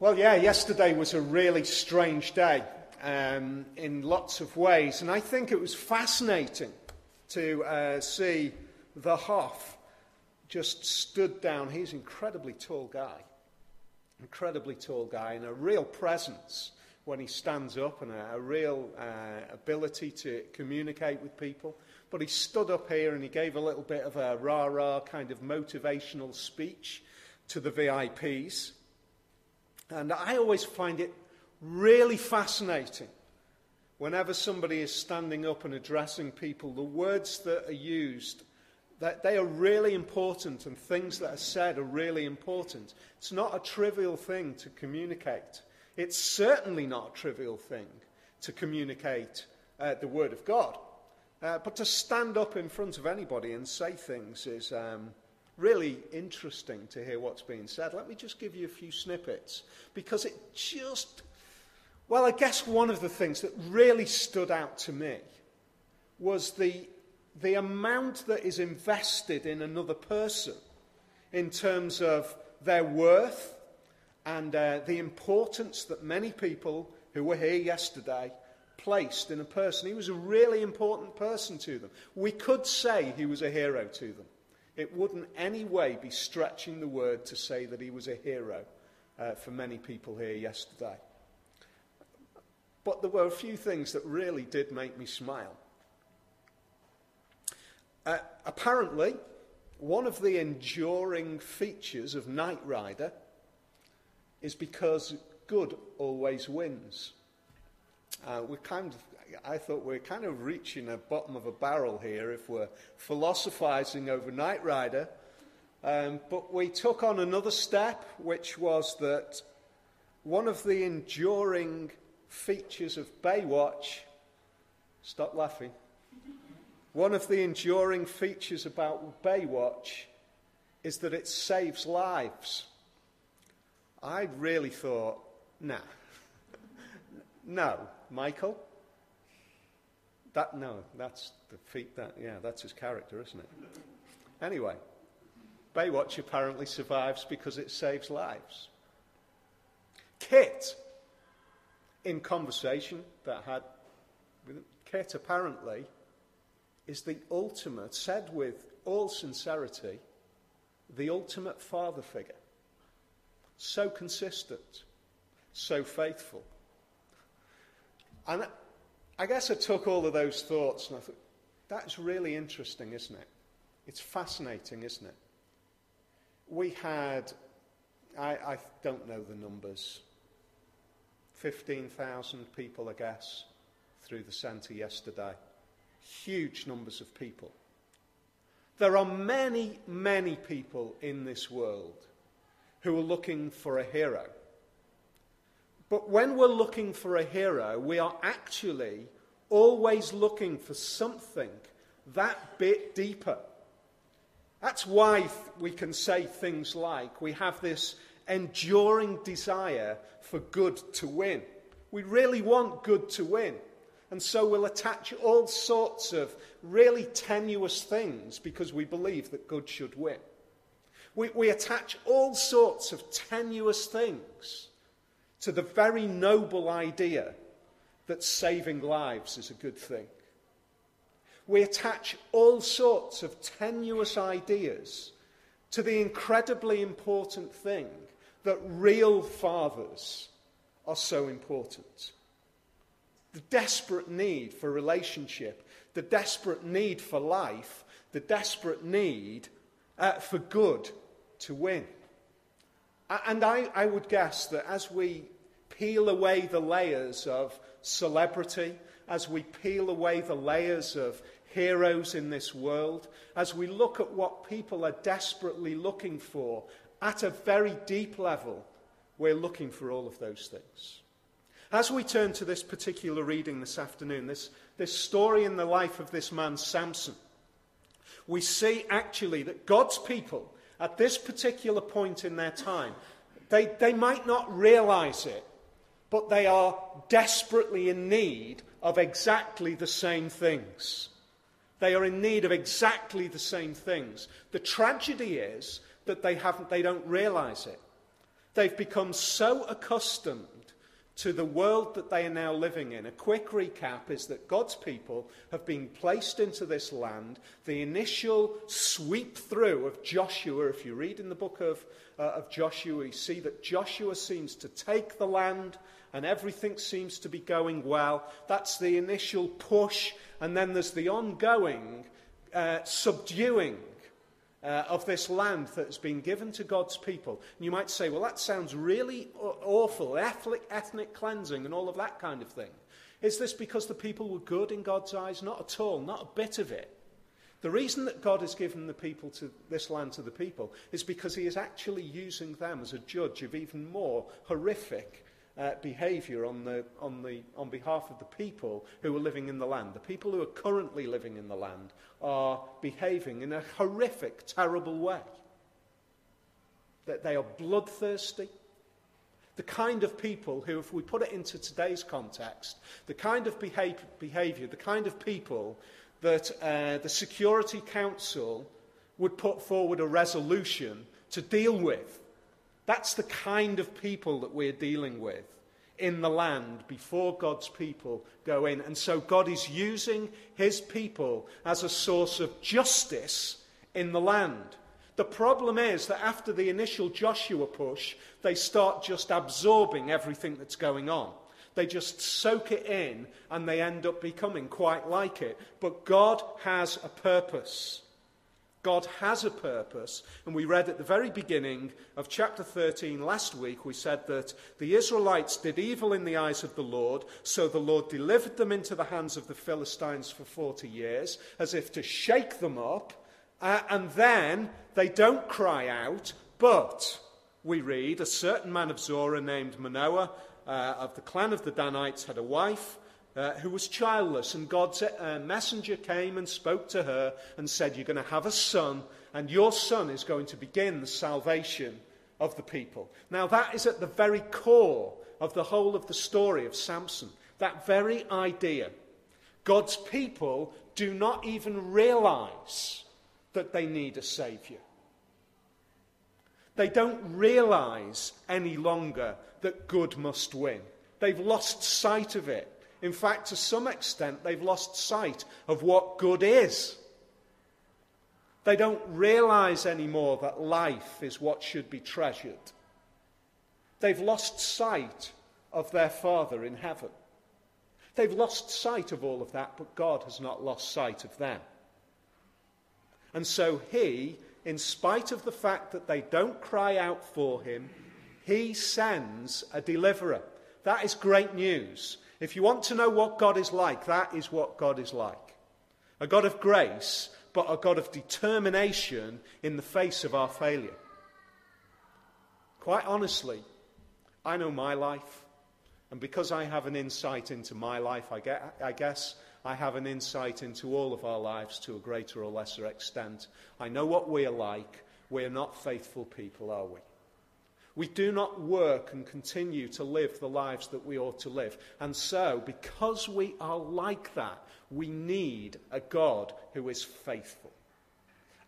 Well, yeah, yesterday was a really strange day um, in lots of ways, and I think it was fascinating to uh, see the Hoff just stood down. He's an incredibly tall guy, incredibly tall guy, and a real presence when he stands up, and a, a real uh, ability to communicate with people. But he stood up here and he gave a little bit of a rah rah kind of motivational speech to the VIPs. And I always find it really fascinating whenever somebody is standing up and addressing people, the words that are used, that they are really important and things that are said are really important. It's not a trivial thing to communicate. It's certainly not a trivial thing to communicate uh, the Word of God. Uh, but to stand up in front of anybody and say things is, um, really interesting to hear what's being said. Let me just give you a few snippets because it just, well, I guess one of the things that really stood out to me was the, the amount that is invested in another person in terms of their worth and uh, the importance that many people who were here yesterday placed in a person. He was a really important person to them. We could say he was a hero to them. It wouldn't any way be stretching the word to say that he was a hero uh, for many people here yesterday. But there were a few things that really did make me smile. Uh, apparently, one of the enduring features of Knight Rider is because good always wins. Uh, we're kind of I thought we're kind of reaching the bottom of a barrel here if we're philosophizing over Knight Rider. Um, but we took on another step, which was that one of the enduring features of Baywatch, stop laughing, one of the enduring features about Baywatch is that it saves lives. I really thought, nah. no, Michael, that, no, that's the feet, that, yeah, that's his character, isn't it? Anyway, Baywatch apparently survives because it saves lives. KITT, in conversation that had with KITT, apparently is the ultimate, said with all sincerity, the ultimate father figure. So consistent, so faithful. And I guess I took all of those thoughts and I thought, that's really interesting, isn't it? It's fascinating, isn't it? We had, I, I don't know the numbers, 15,000 people, I guess, through the centre yesterday. Huge numbers of people. There are many, many people in this world who are looking for a hero. But when we're looking for a hero, we are actually always looking for something that bit deeper. That's why we can say things like we have this enduring desire for good to win. We really want good to win. And so we'll attach all sorts of really tenuous things because we believe that good should win. We, we attach all sorts of tenuous things to the very noble idea that saving lives is a good thing. We attach all sorts of tenuous ideas to the incredibly important thing that real fathers are so important. The desperate need for relationship, the desperate need for life, the desperate need uh, for good to win. And I, I would guess that as we peel away the layers of celebrity, as we peel away the layers of heroes in this world, as we look at what people are desperately looking for at a very deep level, we're looking for all of those things. As we turn to this particular reading this afternoon, this, this story in the life of this man, Samson, we see actually that God's people, at this particular point in their time, they, they might not realize it, but they are desperately in need of exactly the same things. They are in need of exactly the same things. The tragedy is that they, haven't, they don't realize it. They've become so accustomed to the world that they are now living in. A quick recap is that God's people have been placed into this land. The initial sweep through of Joshua, if you read in the book of, uh, of Joshua, you see that Joshua seems to take the land and everything seems to be going well. That's the initial push, and then there's the ongoing uh, subduing uh, of this land that has been given to God's people. And you might say, well, that sounds really awful, ethnic, ethnic cleansing and all of that kind of thing. Is this because the people were good in God's eyes? Not at all, not a bit of it. The reason that God has given the people to this land to the people is because he is actually using them as a judge of even more horrific uh, behaviour on, the, on, the, on behalf of the people who are living in the land. The people who are currently living in the land are behaving in a horrific, terrible way. That they are bloodthirsty. The kind of people who, if we put it into today's context, the kind of behaviour, the kind of people that uh, the Security Council would put forward a resolution to deal with that's the kind of people that we're dealing with in the land before God's people go in. And so God is using his people as a source of justice in the land. The problem is that after the initial Joshua push, they start just absorbing everything that's going on. They just soak it in and they end up becoming quite like it. But God has a purpose. God has a purpose. And we read at the very beginning of chapter 13 last week, we said that the Israelites did evil in the eyes of the Lord, so the Lord delivered them into the hands of the Philistines for 40 years, as if to shake them up. Uh, and then they don't cry out, but we read a certain man of Zorah named Manoah uh, of the clan of the Danites had a wife uh, who was childless, and God's uh, messenger came and spoke to her and said, You're going to have a son, and your son is going to begin the salvation of the people. Now, that is at the very core of the whole of the story of Samson. That very idea. God's people do not even realize that they need a savior. They don't realize any longer that good must win. They've lost sight of it. In fact, to some extent, they've lost sight of what good is. They don't realize anymore that life is what should be treasured. They've lost sight of their Father in heaven. They've lost sight of all of that, but God has not lost sight of them. And so He, in spite of the fact that they don't cry out for Him, He sends a deliverer. That is great news. If you want to know what God is like, that is what God is like. A God of grace, but a God of determination in the face of our failure. Quite honestly, I know my life, and because I have an insight into my life, I, guess I have an insight into all of our lives to a greater or lesser extent. I know what we're like. We're not faithful people, are we? We do not work and continue to live the lives that we ought to live. And so, because we are like that, we need a God who is faithful.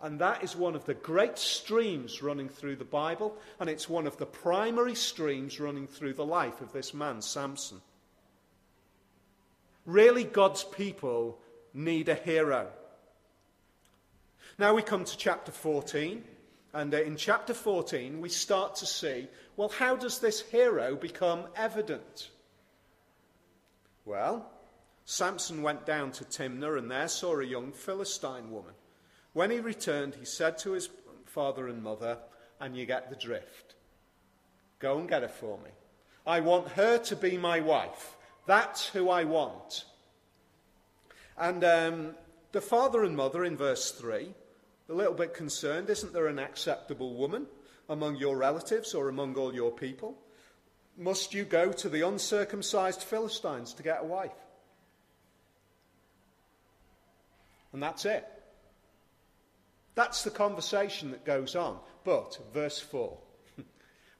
And that is one of the great streams running through the Bible, and it's one of the primary streams running through the life of this man, Samson. Really, God's people need a hero. Now we come to chapter 14. And uh, in chapter 14, we start to see well, how does this hero become evident? Well, Samson went down to Timnah and there saw a young Philistine woman. When he returned, he said to his father and mother, And you get the drift. Go and get her for me. I want her to be my wife. That's who I want. And um, the father and mother in verse 3 a little bit concerned. Isn't there an acceptable woman among your relatives or among all your people? Must you go to the uncircumcised Philistines to get a wife? And that's it. That's the conversation that goes on. But, verse 4.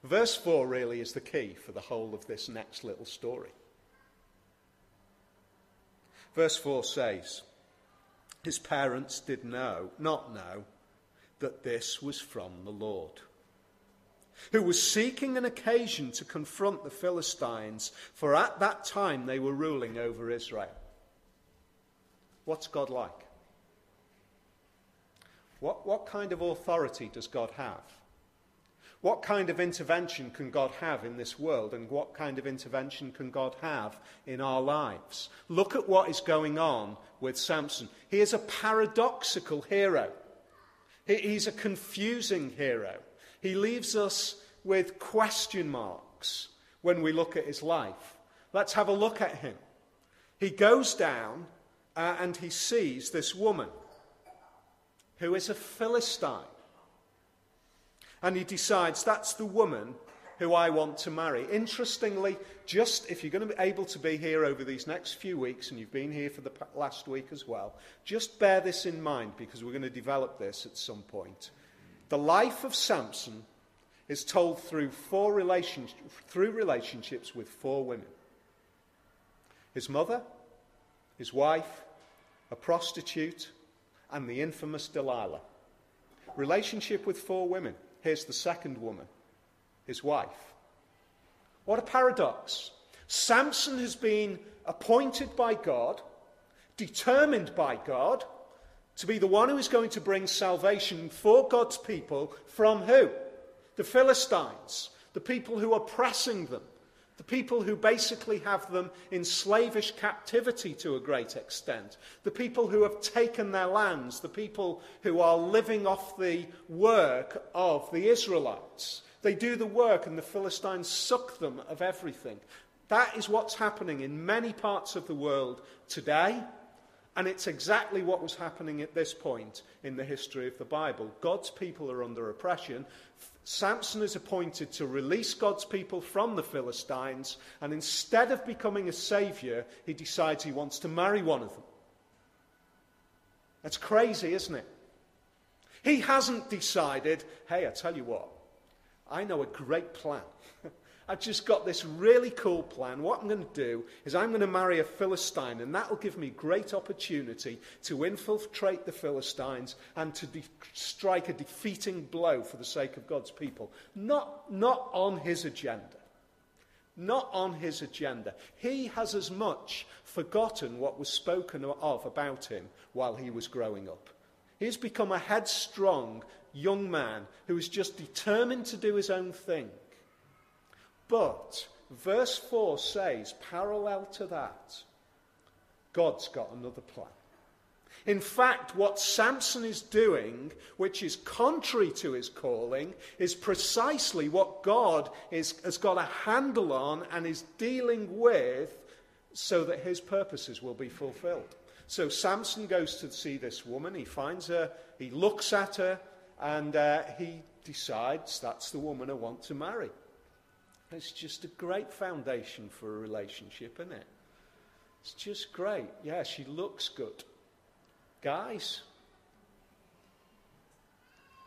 verse 4 really is the key for the whole of this next little story. Verse 4 says, his parents did know, not know that this was from the Lord. who was seeking an occasion to confront the Philistines, for at that time they were ruling over Israel. What's God like? What, what kind of authority does God have? What kind of intervention can God have in this world, and what kind of intervention can God have in our lives? Look at what is going on with Samson. He is a paradoxical hero, he's a confusing hero. He leaves us with question marks when we look at his life. Let's have a look at him. He goes down uh, and he sees this woman who is a Philistine. And he decides that's the woman who I want to marry. Interestingly, just if you're going to be able to be here over these next few weeks, and you've been here for the last week as well, just bear this in mind because we're going to develop this at some point. The life of Samson is told through four relationships, through relationships with four women his mother, his wife, a prostitute, and the infamous Delilah. Relationship with four women. Here's the second woman, his wife. What a paradox. Samson has been appointed by God, determined by God, to be the one who is going to bring salvation for God's people from who? The Philistines, the people who are oppressing them, the people who basically have them in slavish captivity to a great extent, the people who have taken their lands, the people who are living off the work of the Israelites. They do the work and the Philistines suck them of everything. That is what's happening in many parts of the world today. And it's exactly what was happening at this point in the history of the Bible. God's people are under oppression. Samson is appointed to release God's people from the Philistines, and instead of becoming a savior, he decides he wants to marry one of them. That's crazy, isn't it? He hasn't decided, hey, I tell you what, I know a great plan. I've just got this really cool plan. What I'm going to do is I'm going to marry a Philistine, and that will give me great opportunity to infiltrate the Philistines and to de- strike a defeating blow for the sake of God's people. Not, not on his agenda. Not on his agenda. He has as much forgotten what was spoken of about him while he was growing up. He's become a headstrong young man who is just determined to do his own thing. But verse 4 says, parallel to that, God's got another plan. In fact, what Samson is doing, which is contrary to his calling, is precisely what God is, has got a handle on and is dealing with so that his purposes will be fulfilled. So Samson goes to see this woman. He finds her, he looks at her, and uh, he decides that's the woman I want to marry. It's just a great foundation for a relationship, isn't it? It's just great. Yeah, she looks good. Guys,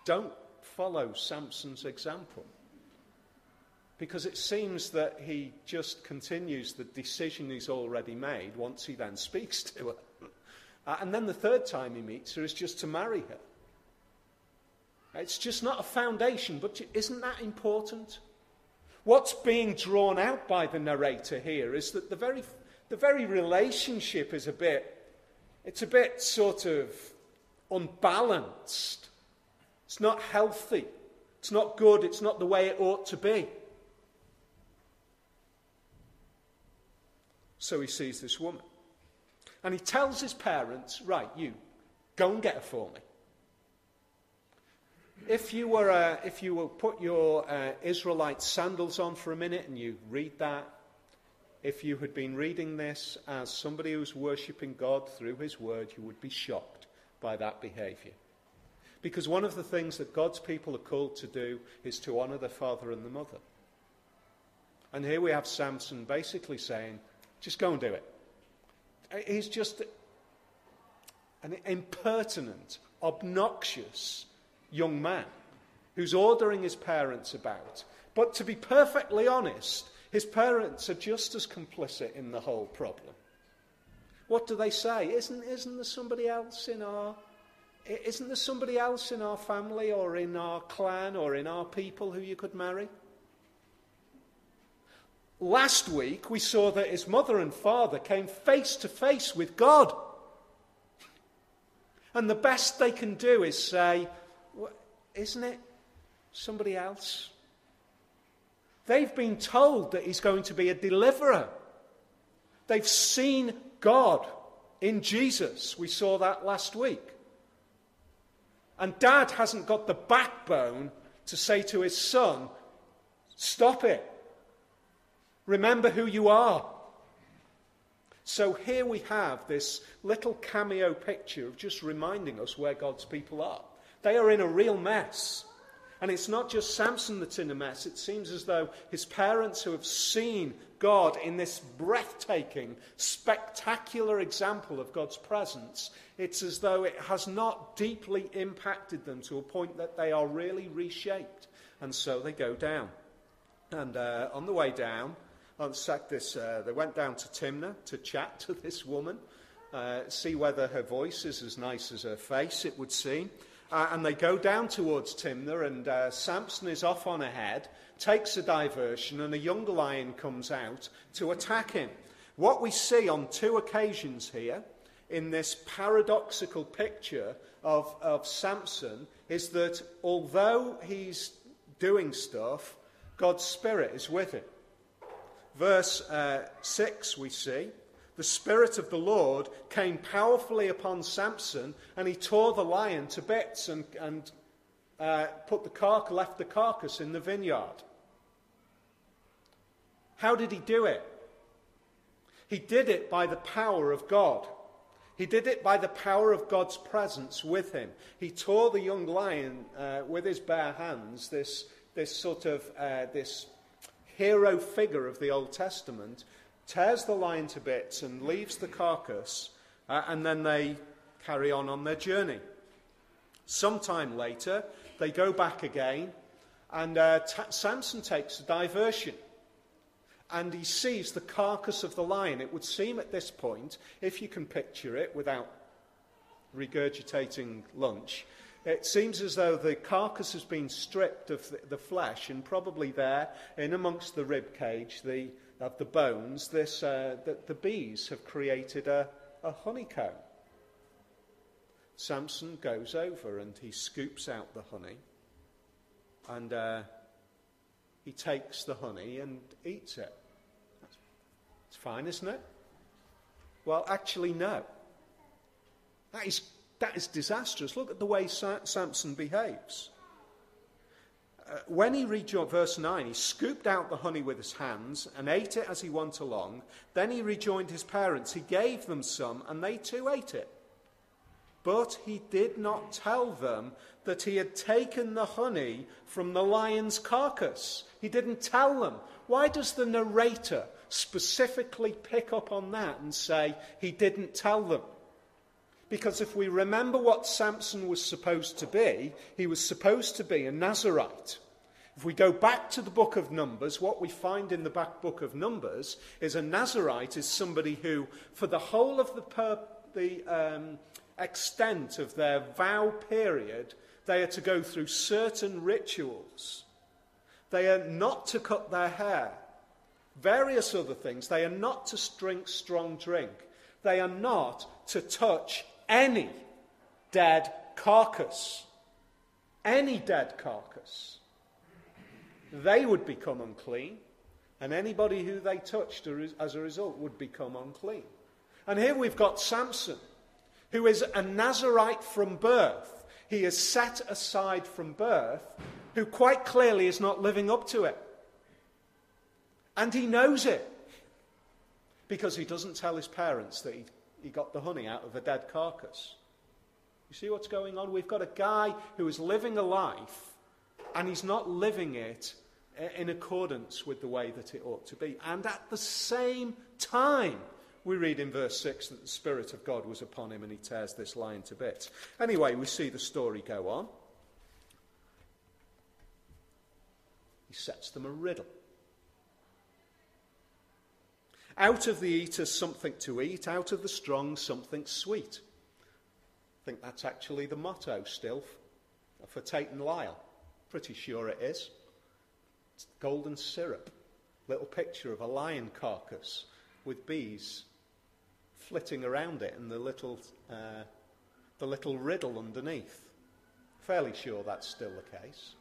don't follow Samson's example. Because it seems that he just continues the decision he's already made once he then speaks to her. Uh, and then the third time he meets her is just to marry her. It's just not a foundation, but isn't that important? What's being drawn out by the narrator here is that the very, the very relationship is a bit, it's a bit sort of unbalanced. It's not healthy. It's not good. It's not the way it ought to be. So he sees this woman. And he tells his parents, right, you, go and get her for me. If you were, uh, if you will put your uh, Israelite sandals on for a minute and you read that, if you had been reading this as somebody who's worshipping God through his word, you would be shocked by that behavior. Because one of the things that God's people are called to do is to honor their father and the mother. And here we have Samson basically saying, just go and do it. He's just an impertinent, obnoxious, young man who's ordering his parents about. But to be perfectly honest, his parents are just as complicit in the whole problem. What do they say? Isn't, isn't there somebody else in our, Isn't there somebody else in our family or in our clan or in our people who you could marry? Last week, we saw that his mother and father came face to face with God. And the best they can do is say, Isn't it somebody else? They've been told that he's going to be a deliverer. They've seen God in Jesus. We saw that last week. And dad hasn't got the backbone to say to his son, Stop it. Remember who you are. So here we have this little cameo picture of just reminding us where God's people are. They are in a real mess. And it's not just Samson that's in a mess. It seems as though his parents, who have seen God in this breathtaking, spectacular example of God's presence, it's as though it has not deeply impacted them to a point that they are really reshaped. And so they go down. And uh, on the way down, this, uh, they went down to Timnah to chat to this woman, uh, see whether her voice is as nice as her face, it would seem. Uh, and they go down towards Timnah, and uh, Samson is off on ahead, takes a diversion, and a young lion comes out to attack him. What we see on two occasions here in this paradoxical picture of, of Samson is that although he's doing stuff, God's Spirit is with him. Verse uh, 6, we see the Spirit of the Lord came powerfully upon Samson, and he tore the lion to bits and, and uh, put the car- left the carcass in the vineyard. How did he do it? He did it by the power of God. He did it by the power of God's presence with him. He tore the young lion uh, with his bare hands, this, this sort of uh, this hero figure of the Old Testament, tears the lion to bits and leaves the carcass, uh, and then they carry on on their journey. Sometime later, they go back again, and uh, T- Samson takes a diversion. And he sees the carcass of the lion. It would seem at this point, if you can picture it without regurgitating lunch, it seems as though the carcass has been stripped of the, the flesh, and probably there, in amongst the rib cage, the, of the bones, this, uh, that the bees have created a, a honeycomb. Samson goes over and he scoops out the honey and uh, he takes the honey and eats it. It's fine, isn't it? Well, actually, no. That is, that is disastrous. Look at the way Sa- Samson behaves. Uh, when he rejoined, verse 9, he scooped out the honey with his hands and ate it as he went along. Then he rejoined his parents. He gave them some, and they too ate it. But he did not tell them that he had taken the honey from the lion's carcass. He didn't tell them. Why does the narrator specifically pick up on that and say he didn't tell them? Because if we remember what Samson was supposed to be, he was supposed to be a Nazarite. If we go back to the book of Numbers, what we find in the back book of Numbers is a Nazarite is somebody who, for the whole of the, per, the um, extent of their vow period, they are to go through certain rituals. They are not to cut their hair. Various other things. They are not to drink strong drink. They are not to touch any dead carcass, any dead carcass, they would become unclean, and anybody who they touched as a result would become unclean. And here we've got Samson, who is a Nazarite from birth. He is set aside from birth, who quite clearly is not living up to it. And he knows it because he doesn't tell his parents that he he got the honey out of a dead carcass. You see what's going on? We've got a guy who is living a life and he's not living it eh, in accordance with the way that it ought to be. And at the same time, we read in verse 6 that the Spirit of God was upon him and he tears this lion to bits. Anyway, we see the story go on. He sets them a riddle. Out of the eater, something to eat, out of the strong, something sweet. I think that's actually the motto still for Tate and Lyle. Pretty sure it is. It's golden syrup. Little picture of a lion carcass with bees flitting around it and the little, uh, the little riddle underneath. Fairly sure that's still the case.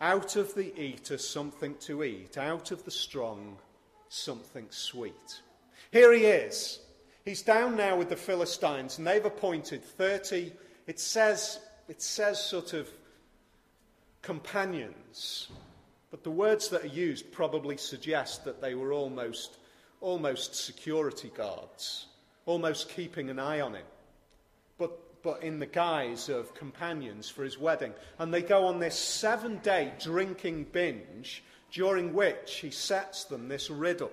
Out of the eater, something to eat. Out of the strong, something sweet. Here he is. He's down now with the Philistines, and they've appointed 30, it says, it says sort of companions, but the words that are used probably suggest that they were almost, almost security guards, almost keeping an eye on him, but, but in the guise of companions for his wedding. And they go on this seven day drinking binge, during which he sets them this riddle.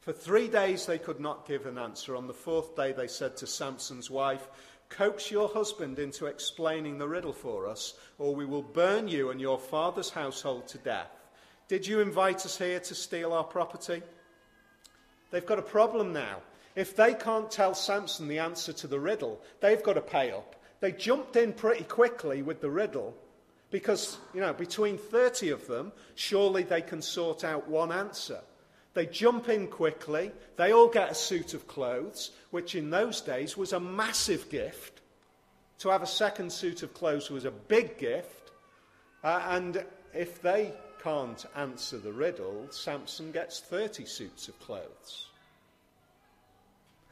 For three days they could not give an answer. On the fourth day they said to Samson's wife, Coax your husband into explaining the riddle for us, or we will burn you and your father's household to death. Did you invite us here to steal our property? They've got a problem now. If they can't tell Samson the answer to the riddle, they've got to pay up. They jumped in pretty quickly with the riddle because, you know, between 30 of them, surely they can sort out one answer. They jump in quickly. They all get a suit of clothes, which in those days was a massive gift. To have a second suit of clothes was a big gift. Uh, and if they can't answer the riddle, Samson gets 30 suits of clothes.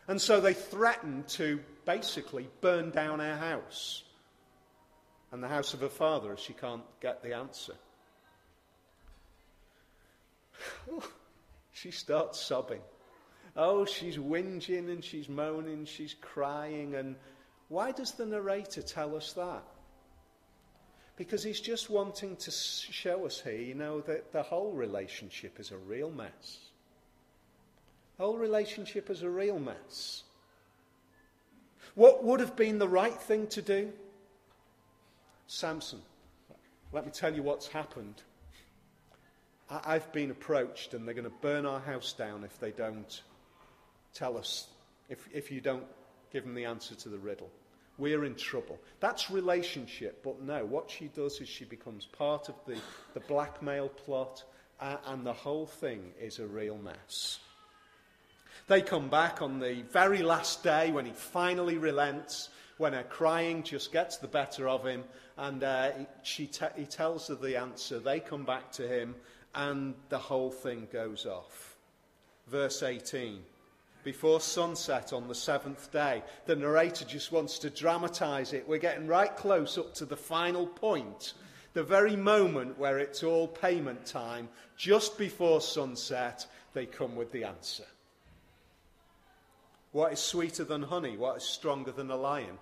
And so they threaten to basically burn down our house and the house of her father if she can't get the answer. she starts sobbing. Oh, she's whinging and she's moaning, she's crying. And why does the narrator tell us that? Because he's just wanting to show us here, you know, that the whole relationship is a real mess. The whole relationship is a real mess. What would have been the right thing to do? Samson, let me tell you what's happened. I've been approached and they're going to burn our house down if they don't tell us, if, if you don't give them the answer to the riddle. We're in trouble. That's relationship, but no, what she does is she becomes part of the, the blackmail plot, uh, and the whole thing is a real mess. They come back on the very last day when he finally relents, when her crying just gets the better of him, and uh, she te- he tells her the answer. They come back to him, and the whole thing goes off. Verse 18. Before sunset on the seventh day, the narrator just wants to dramatize it. We're getting right close up to the final point, the very moment where it's all payment time. Just before sunset, they come with the answer. What is sweeter than honey? What is stronger than a lion?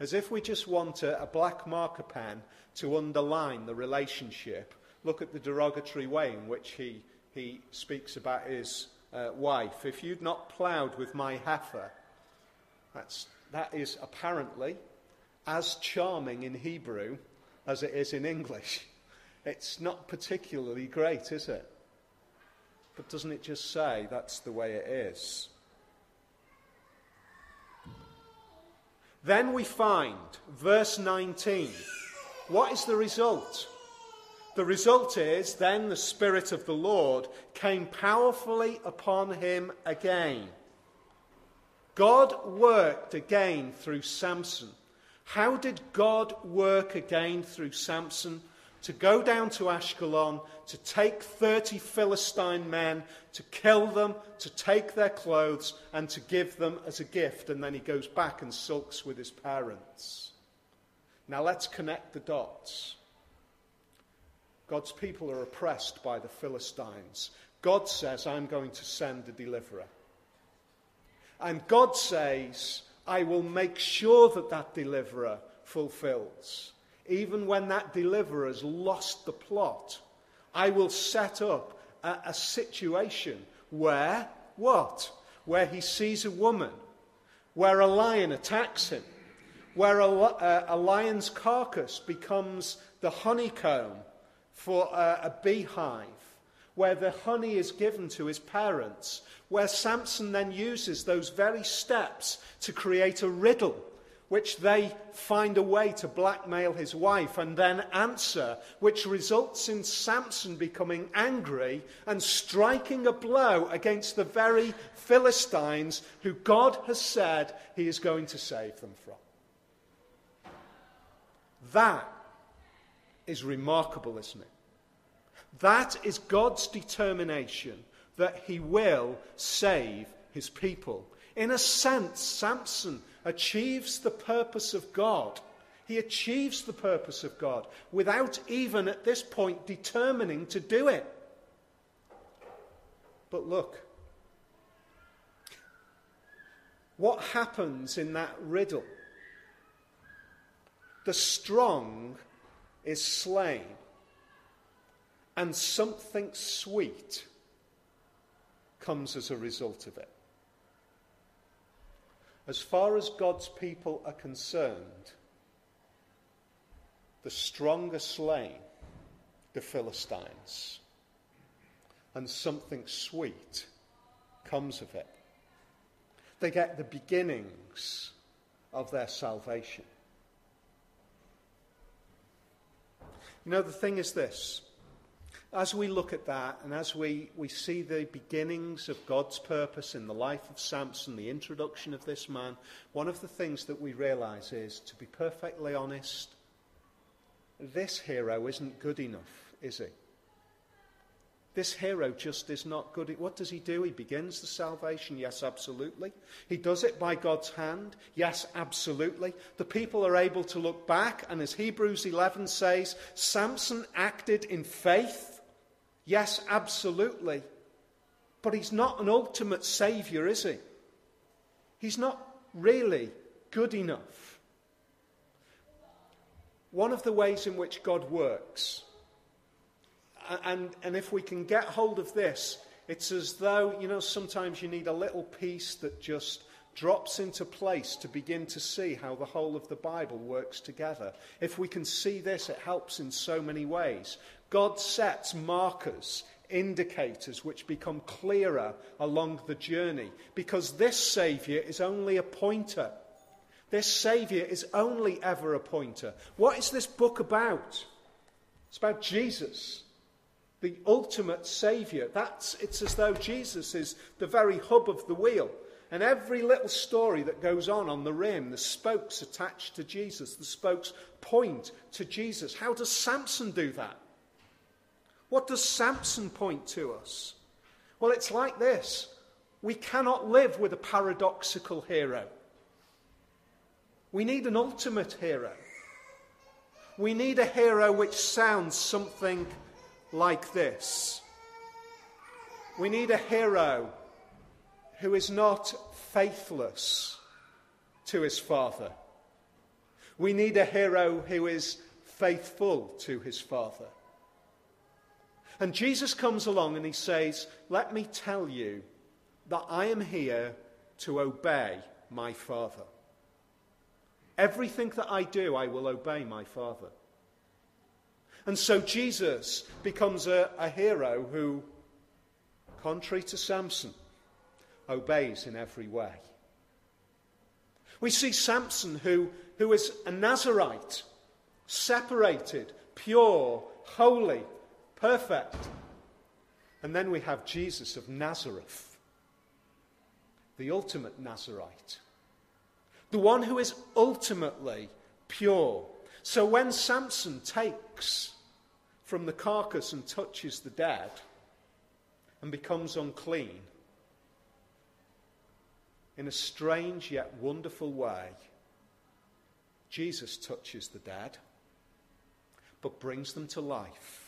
As if we just want a, a black marker pen to underline the relationship look at the derogatory way in which he, he speaks about his uh, wife. If you'd not ploughed with my heifer, that's, that is apparently as charming in Hebrew as it is in English. It's not particularly great, is it? But doesn't it just say that's the way it is? Then we find, verse 19, what is the result? The result is then the Spirit of the Lord came powerfully upon him again. God worked again through Samson. How did God work again through Samson? To go down to Ashkelon, to take 30 Philistine men, to kill them, to take their clothes, and to give them as a gift. And then he goes back and sulks with his parents. Now let's connect the dots. God's people are oppressed by the Philistines. God says, I'm going to send a deliverer. And God says, I will make sure that that deliverer fulfills. Even when that deliverer has lost the plot, I will set up a, a situation where, what? Where he sees a woman, where a lion attacks him, where a, a, uh, a lion's carcass becomes the honeycomb for a beehive where the honey is given to his parents, where Samson then uses those very steps to create a riddle which they find a way to blackmail his wife and then answer, which results in Samson becoming angry and striking a blow against the very Philistines who God has said he is going to save them from. That is remarkable, isn't it? That is God's determination that he will save his people. In a sense, Samson achieves the purpose of God. He achieves the purpose of God without even at this point determining to do it. But look, what happens in that riddle? The strong is slain, and something sweet comes as a result of it. As far as God's people are concerned, the stronger slain, the Philistines, and something sweet comes of it. They get the beginnings of their salvation. You know, the thing is this as we look at that and as we, we see the beginnings of God's purpose in the life of Samson, the introduction of this man, one of the things that we realize is, to be perfectly honest, this hero isn't good enough, is he? This hero just is not good. What does he do? He begins the salvation. Yes, absolutely. He does it by God's hand. Yes, absolutely. The people are able to look back, and as Hebrews 11 says, Samson acted in faith Yes, absolutely. But he's not an ultimate saviour, is he? He's not really good enough. One of the ways in which God works, and, and if we can get hold of this, it's as though, you know, sometimes you need a little piece that just drops into place to begin to see how the whole of the Bible works together. If we can see this, it helps in so many ways. God sets markers, indicators, which become clearer along the journey because this Saviour is only a pointer. This Saviour is only ever a pointer. What is this book about? It's about Jesus, the ultimate Saviour. That's, it's as though Jesus is the very hub of the wheel. And every little story that goes on on the rim, the spokes attached to Jesus, the spokes point to Jesus. How does Samson do that? What does Samson point to us? Well, it's like this we cannot live with a paradoxical hero. We need an ultimate hero. We need a hero which sounds something like this. We need a hero who is not faithless to his father. We need a hero who is faithful to his father. And Jesus comes along and he says, Let me tell you that I am here to obey my Father. Everything that I do, I will obey my Father. And so Jesus becomes a, a hero who, contrary to Samson, obeys in every way. We see Samson, who, who is a Nazarite, separated, pure, holy, perfect. And then we have Jesus of Nazareth, the ultimate Nazarite, the one who is ultimately pure. So when Samson takes from the carcass and touches the dead and becomes unclean, in a strange yet wonderful way, Jesus touches the dead but brings them to life.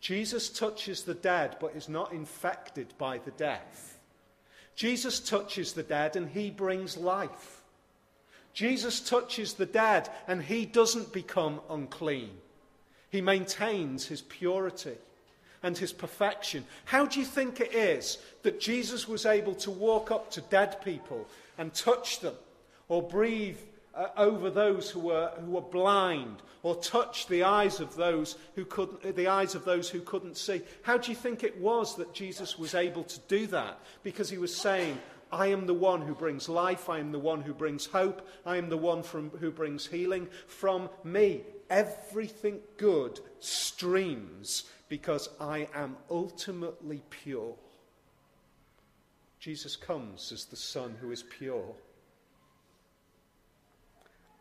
Jesus touches the dead but is not infected by the death. Jesus touches the dead and he brings life. Jesus touches the dead and he doesn't become unclean. He maintains his purity and his perfection. How do you think it is that Jesus was able to walk up to dead people and touch them or breathe uh, over those who were, who were blind or touched the eyes of those who couldn't, the eyes of those who couldn't see. How do you think it was that Jesus was able to do that? Because he was saying, I am the one who brings life. I am the one who brings hope. I am the one from, who brings healing. From me, everything good streams because I am ultimately pure. Jesus comes as the Son who is pure.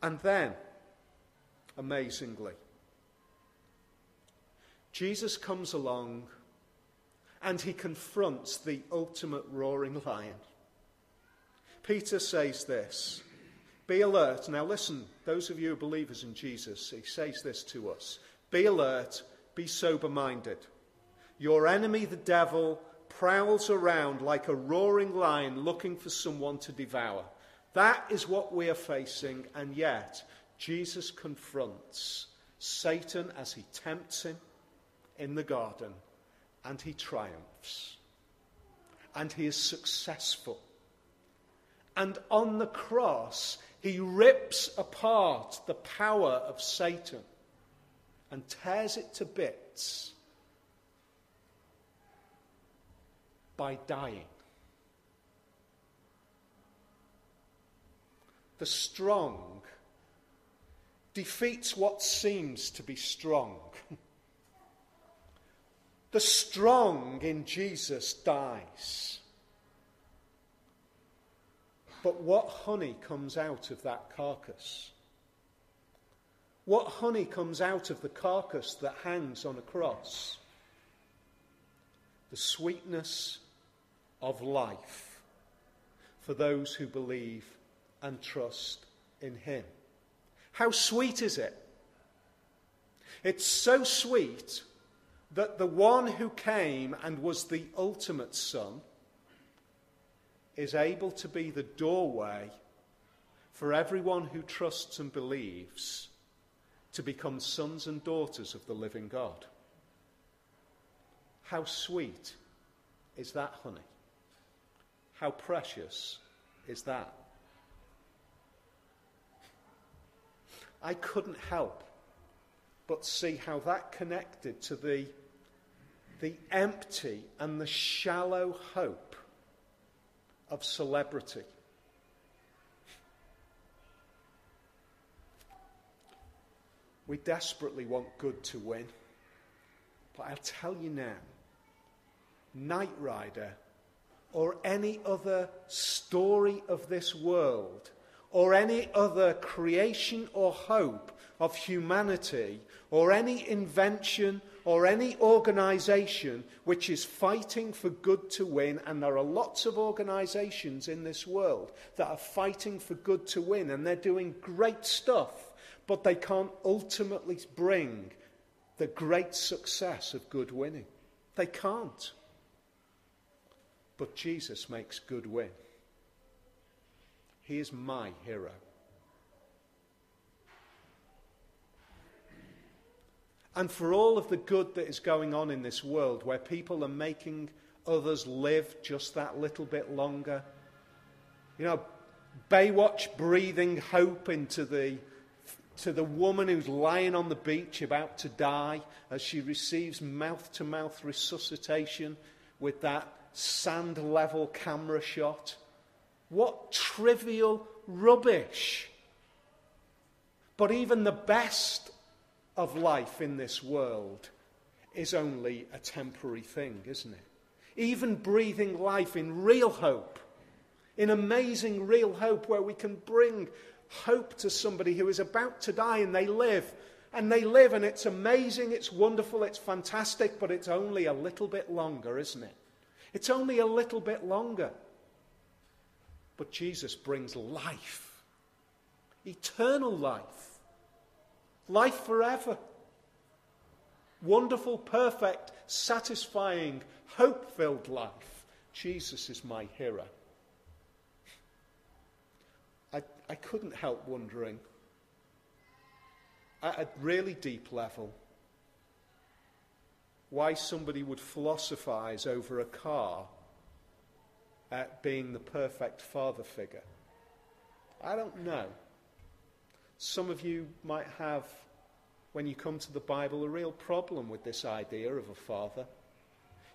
And then, amazingly, Jesus comes along and he confronts the ultimate roaring lion. Peter says this Be alert. Now, listen, those of you who are believers in Jesus, he says this to us Be alert, be sober minded. Your enemy, the devil, prowls around like a roaring lion looking for someone to devour. That is what we are facing, and yet Jesus confronts Satan as he tempts him in the garden, and he triumphs. And he is successful. And on the cross, he rips apart the power of Satan and tears it to bits by dying. The strong defeats what seems to be strong. the strong in Jesus dies. But what honey comes out of that carcass? What honey comes out of the carcass that hangs on a cross? The sweetness of life for those who believe and trust in Him. How sweet is it? It's so sweet that the one who came and was the ultimate Son is able to be the doorway for everyone who trusts and believes to become sons and daughters of the living God. How sweet is that honey? How precious is that? I couldn't help but see how that connected to the, the empty and the shallow hope of celebrity. We desperately want good to win. But I'll tell you now, Knight Rider or any other story of this world or any other creation or hope of humanity or any invention or any organization which is fighting for good to win, and there are lots of organizations in this world that are fighting for good to win, and they're doing great stuff, but they can't ultimately bring the great success of good winning. They can't. But Jesus makes good win. He is my hero. And for all of the good that is going on in this world, where people are making others live just that little bit longer, you know, Baywatch breathing hope into the, to the woman who's lying on the beach about to die as she receives mouth to mouth resuscitation with that sand level camera shot. What trivial rubbish. But even the best of life in this world is only a temporary thing, isn't it? Even breathing life in real hope, in amazing real hope, where we can bring hope to somebody who is about to die and they live. And they live, and it's amazing, it's wonderful, it's fantastic, but it's only a little bit longer, isn't it? It's only a little bit longer. But Jesus brings life, eternal life, life forever. Wonderful, perfect, satisfying, hope filled life. Jesus is my hero. I, I couldn't help wondering, at a really deep level, why somebody would philosophize over a car at being the perfect father figure. I don't know. some of you might have, when you come to the Bible, a real problem with this idea of a father.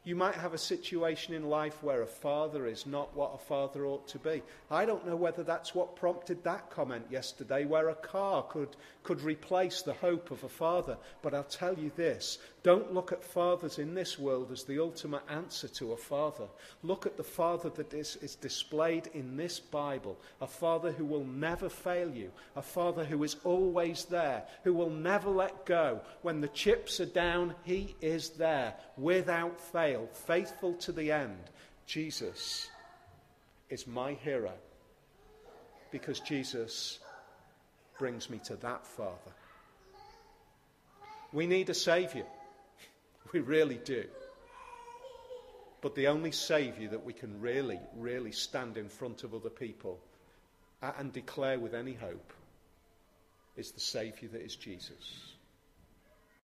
You might have a situation in life where a father is not what a father ought to be. I don't know whether that's what prompted that comment yesterday, where a car could, could replace the hope of a father. But I'll tell you this don't look at fathers in this world as the ultimate answer to a father. Look at the father that is, is displayed in this Bible a father who will never fail you, a father who is always there, who will never let go. When the chips are down, he is there without fail fail, faithful to the end, Jesus is my hero because Jesus brings me to that Father. We need a Saviour. We really do. But the only Saviour that we can really, really stand in front of other people and declare with any hope is the Saviour that is Jesus.